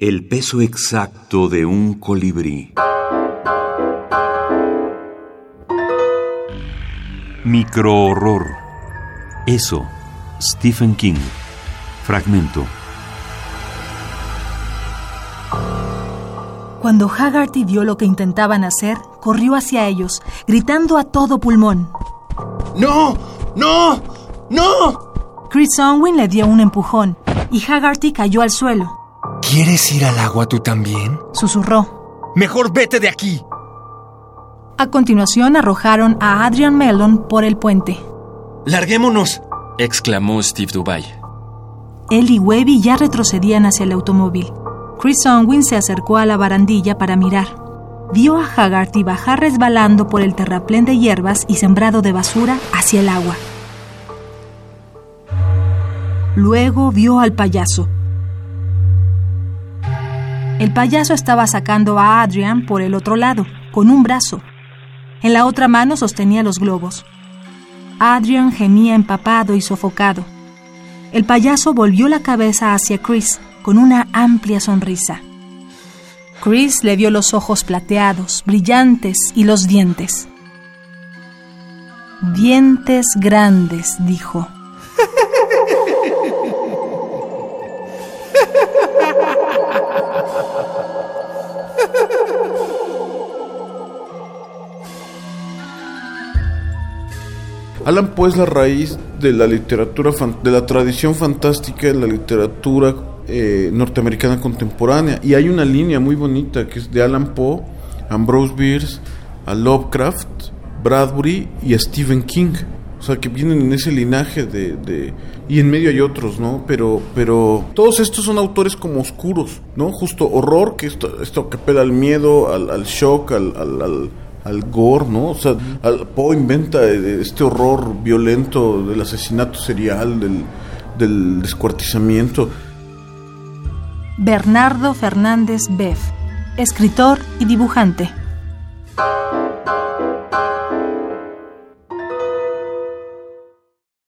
El peso exacto de un colibrí. Microhorror. Eso. Stephen King. Fragmento. Cuando Haggerty vio lo que intentaban hacer, corrió hacia ellos, gritando a todo pulmón. ¡No! ¡No! ¡No! Chris Onwin le dio un empujón y Haggerty cayó al suelo. ¿Quieres ir al agua tú también? Susurró. Mejor vete de aquí. A continuación arrojaron a Adrian Mellon por el puente. ¡Larguémonos! exclamó Steve Dubai. Él y Webby ya retrocedían hacia el automóvil. Chris Onwin se acercó a la barandilla para mirar. Vio a Haggerty bajar resbalando por el terraplén de hierbas y sembrado de basura hacia el agua. Luego vio al payaso. El payaso estaba sacando a Adrian por el otro lado, con un brazo. En la otra mano sostenía los globos. Adrian gemía empapado y sofocado. El payaso volvió la cabeza hacia Chris con una amplia sonrisa. Chris le vio los ojos plateados, brillantes y los dientes. Dientes grandes, dijo. Alan Poe es la raíz de la literatura, de la tradición fantástica de la literatura eh, norteamericana contemporánea. Y hay una línea muy bonita que es de Alan Poe, Ambrose Bierce, a Lovecraft, Bradbury y a Stephen King. O sea, que vienen en ese linaje de, Y en medio hay otros, ¿no? Pero, pero todos estos son autores como oscuros, ¿no? Justo horror, que esto, esto que apela al miedo, al, al shock, al, al al gore, ¿no? O sea, Poe inventa eh, este horror violento del asesinato serial, del, del descuartizamiento. Bernardo Fernández Beff, escritor y dibujante.